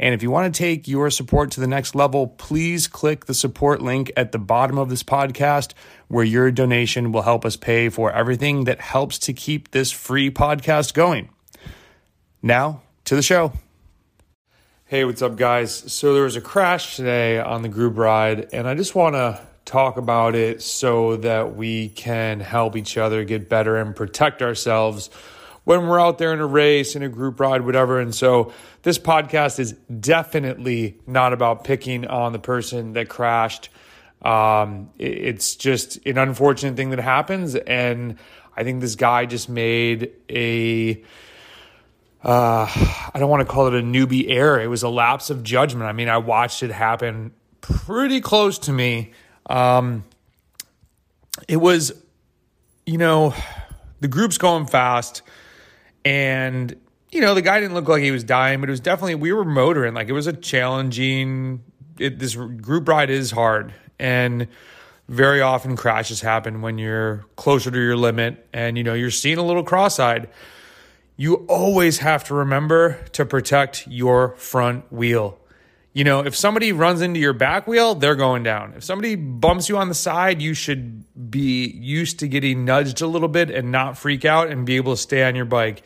And if you want to take your support to the next level, please click the support link at the bottom of this podcast, where your donation will help us pay for everything that helps to keep this free podcast going. Now to the show. Hey, what's up, guys? So there was a crash today on the group ride, and I just want to talk about it so that we can help each other get better and protect ourselves when we're out there in a race, in a group ride, whatever. And so this podcast is definitely not about picking on the person that crashed. Um, it's just an unfortunate thing that happens. And I think this guy just made a, uh, I don't want to call it a newbie error. It was a lapse of judgment. I mean, I watched it happen pretty close to me. Um, it was, you know, the group's going fast. And, you know, the guy didn't look like he was dying, but it was definitely, we were motoring. Like it was a challenging, it, this group ride is hard. And very often crashes happen when you're closer to your limit and, you know, you're seeing a little cross eyed. You always have to remember to protect your front wheel. You know, if somebody runs into your back wheel, they're going down. If somebody bumps you on the side, you should be used to getting nudged a little bit and not freak out and be able to stay on your bike.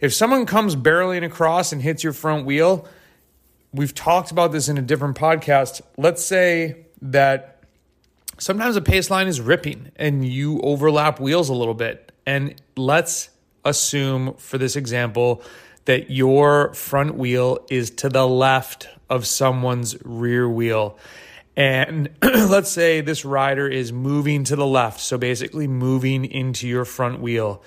If someone comes barreling across and hits your front wheel, we've talked about this in a different podcast. Let's say that sometimes a pace line is ripping and you overlap wheels a little bit. And let's assume for this example that your front wheel is to the left of someone's rear wheel. And let's say this rider is moving to the left, so basically moving into your front wheel.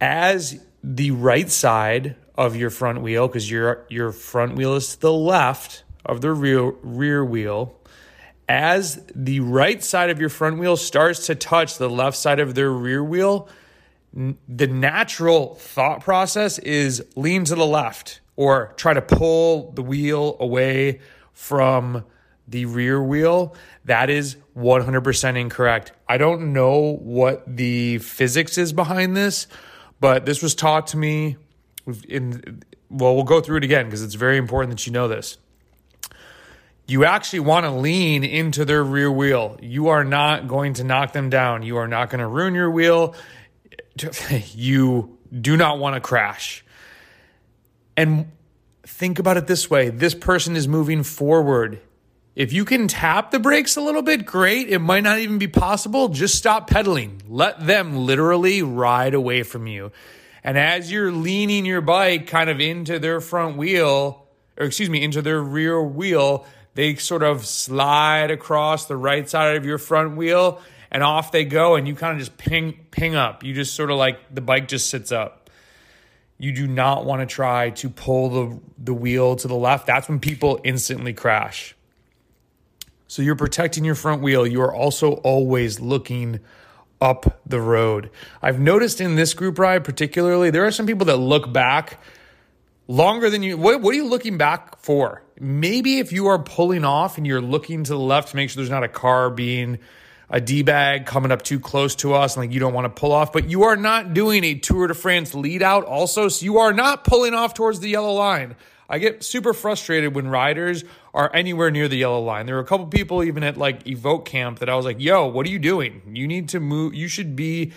As the right side of your front wheel, because your your front wheel is to the left of the rear rear wheel, as the right side of your front wheel starts to touch the left side of their rear wheel, the natural thought process is lean to the left or try to pull the wheel away from the rear wheel, that is 100% incorrect. I don't know what the physics is behind this, but this was taught to me in well, we'll go through it again because it's very important that you know this. You actually want to lean into their rear wheel. You are not going to knock them down. You are not going to ruin your wheel. You do not want to crash. And think about it this way this person is moving forward. If you can tap the brakes a little bit, great. It might not even be possible. Just stop pedaling. Let them literally ride away from you. And as you're leaning your bike kind of into their front wheel, or excuse me, into their rear wheel, they sort of slide across the right side of your front wheel and off they go. And you kind of just ping, ping up. You just sort of like the bike just sits up you do not want to try to pull the, the wheel to the left. That's when people instantly crash. So you're protecting your front wheel. You are also always looking up the road. I've noticed in this group ride, particularly, there are some people that look back longer than you. What, what are you looking back for? Maybe if you are pulling off and you're looking to the left to make sure there's not a car being a D bag coming up too close to us and like you don't want to pull off, but you are not doing a Tour de France lead out also. So you are not pulling off towards the yellow line. I get super frustrated when riders are anywhere near the yellow line. There were a couple people even at like Evoke camp that I was like, yo, what are you doing? You need to move. You should be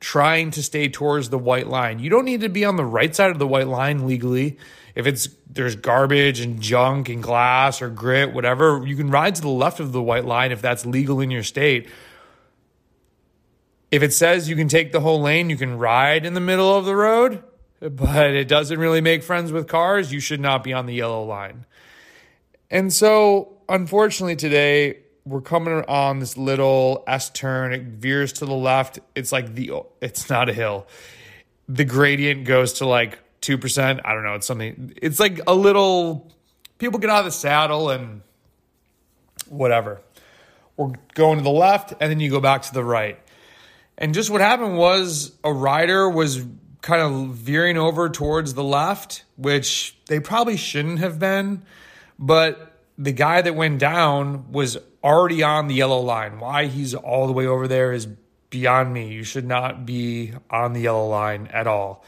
trying to stay towards the white line. You don't need to be on the right side of the white line legally. If it's there's garbage and junk and glass or grit, whatever, you can ride to the left of the white line if that's legal in your state. if it says you can take the whole lane, you can ride in the middle of the road, but it doesn't really make friends with cars, you should not be on the yellow line. And so, unfortunately, today we're coming on this little S turn. It veers to the left. It's like the, it's not a hill. The gradient goes to like 2%. I don't know. It's something, it's like a little, people get out of the saddle and whatever. We're going to the left and then you go back to the right. And just what happened was a rider was kind of veering over towards the left, which they probably shouldn't have been. But the guy that went down was already on the yellow line. Why he's all the way over there is beyond me. You should not be on the yellow line at all.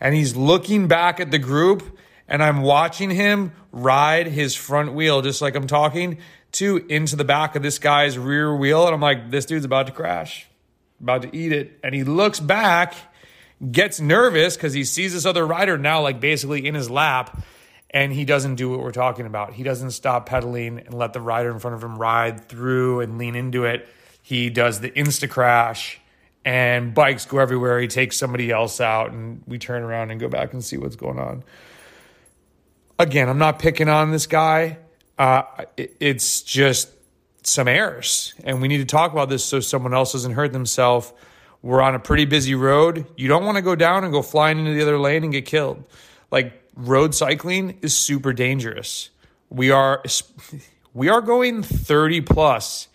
And he's looking back at the group, and I'm watching him ride his front wheel, just like I'm talking to, into the back of this guy's rear wheel. And I'm like, this dude's about to crash about to eat it. And he looks back, gets nervous because he sees this other rider now, like basically in his lap, and he doesn't do what we're talking about. He doesn't stop pedaling and let the rider in front of him ride through and lean into it. He does the insta crash and bikes go everywhere. He takes somebody else out, and we turn around and go back and see what's going on. Again, I'm not picking on this guy. Uh, it's just some errors. And we need to talk about this so someone else doesn't hurt themselves. We're on a pretty busy road. You don't want to go down and go flying into the other lane and get killed. Like road cycling is super dangerous. We are we are going 30 plus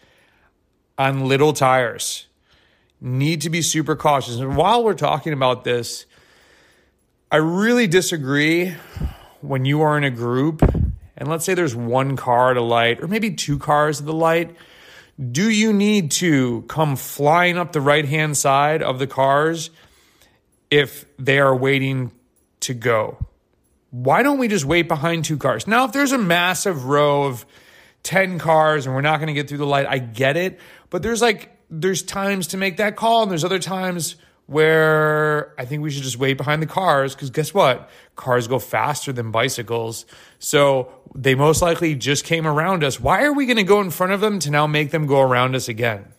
on little tires. Need to be super cautious. And while we're talking about this, I really disagree when you are in a group and let's say there's one car at a light or maybe two cars at the light, do you need to come flying up the right hand side of the cars if they are waiting to go? Why don't we just wait behind two cars? Now, if there's a massive row of 10 cars and we're not going to get through the light, I get it. But there's like, there's times to make that call and there's other times where I think we should just wait behind the cars because guess what? Cars go faster than bicycles. So they most likely just came around us. Why are we going to go in front of them to now make them go around us again?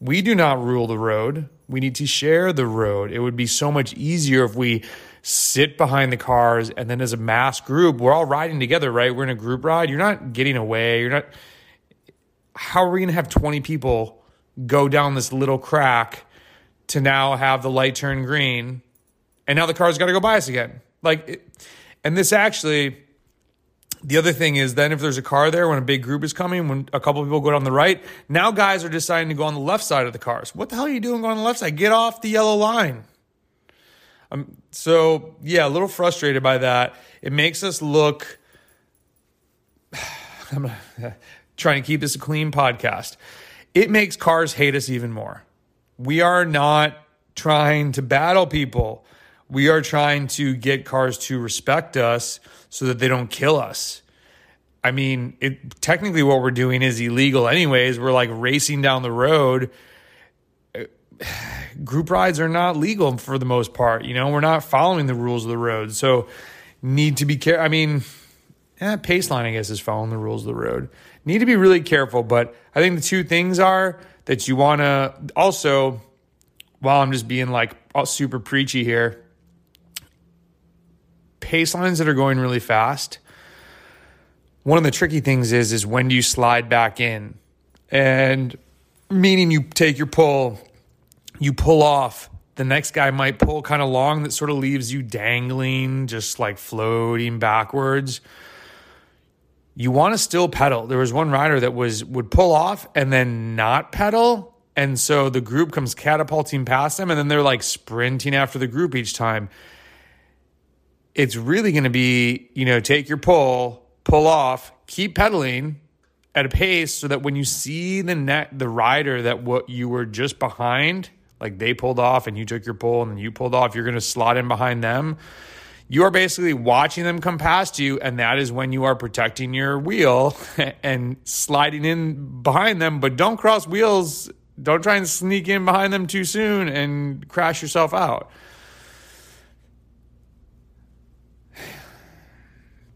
We do not rule the road. We need to share the road. It would be so much easier if we sit behind the cars and then as a mass group, we're all riding together, right? We're in a group ride. You're not getting away. You're not. How are we going to have 20 people go down this little crack? to now have the light turn green and now the car's got to go by us again. Like, and this actually, the other thing is then if there's a car there when a big group is coming, when a couple people go down the right, now guys are deciding to go on the left side of the cars. What the hell are you doing going on the left side? Get off the yellow line. Um, so yeah, a little frustrated by that. It makes us look. I'm trying to keep this a clean podcast. It makes cars hate us even more. We are not trying to battle people. We are trying to get cars to respect us so that they don't kill us. I mean, it technically what we're doing is illegal anyways. We're like racing down the road. Group rides are not legal for the most part. You know, we're not following the rules of the road. So need to be careful. I mean, eh, Paceline, I guess, is following the rules of the road. Need to be really careful. But I think the two things are that you want to also, while I'm just being like super preachy here, pace lines that are going really fast. One of the tricky things is is when do you slide back in, and meaning you take your pull, you pull off. The next guy might pull kind of long that sort of leaves you dangling, just like floating backwards you want to still pedal. There was one rider that was would pull off and then not pedal, and so the group comes catapulting past them, and then they're like sprinting after the group each time. It's really going to be, you know, take your pull, pull off, keep pedaling at a pace so that when you see the net, the rider that what you were just behind, like they pulled off and you took your pull and then you pulled off, you're going to slot in behind them you are basically watching them come past you, and that is when you are protecting your wheel and sliding in behind them. But don't cross wheels. Don't try and sneak in behind them too soon and crash yourself out.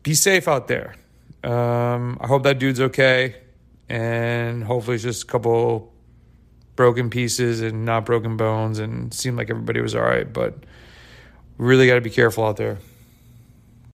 Be safe out there. Um, I hope that dude's okay, and hopefully it's just a couple broken pieces and not broken bones, and seemed like everybody was all right. But really got to be careful out there.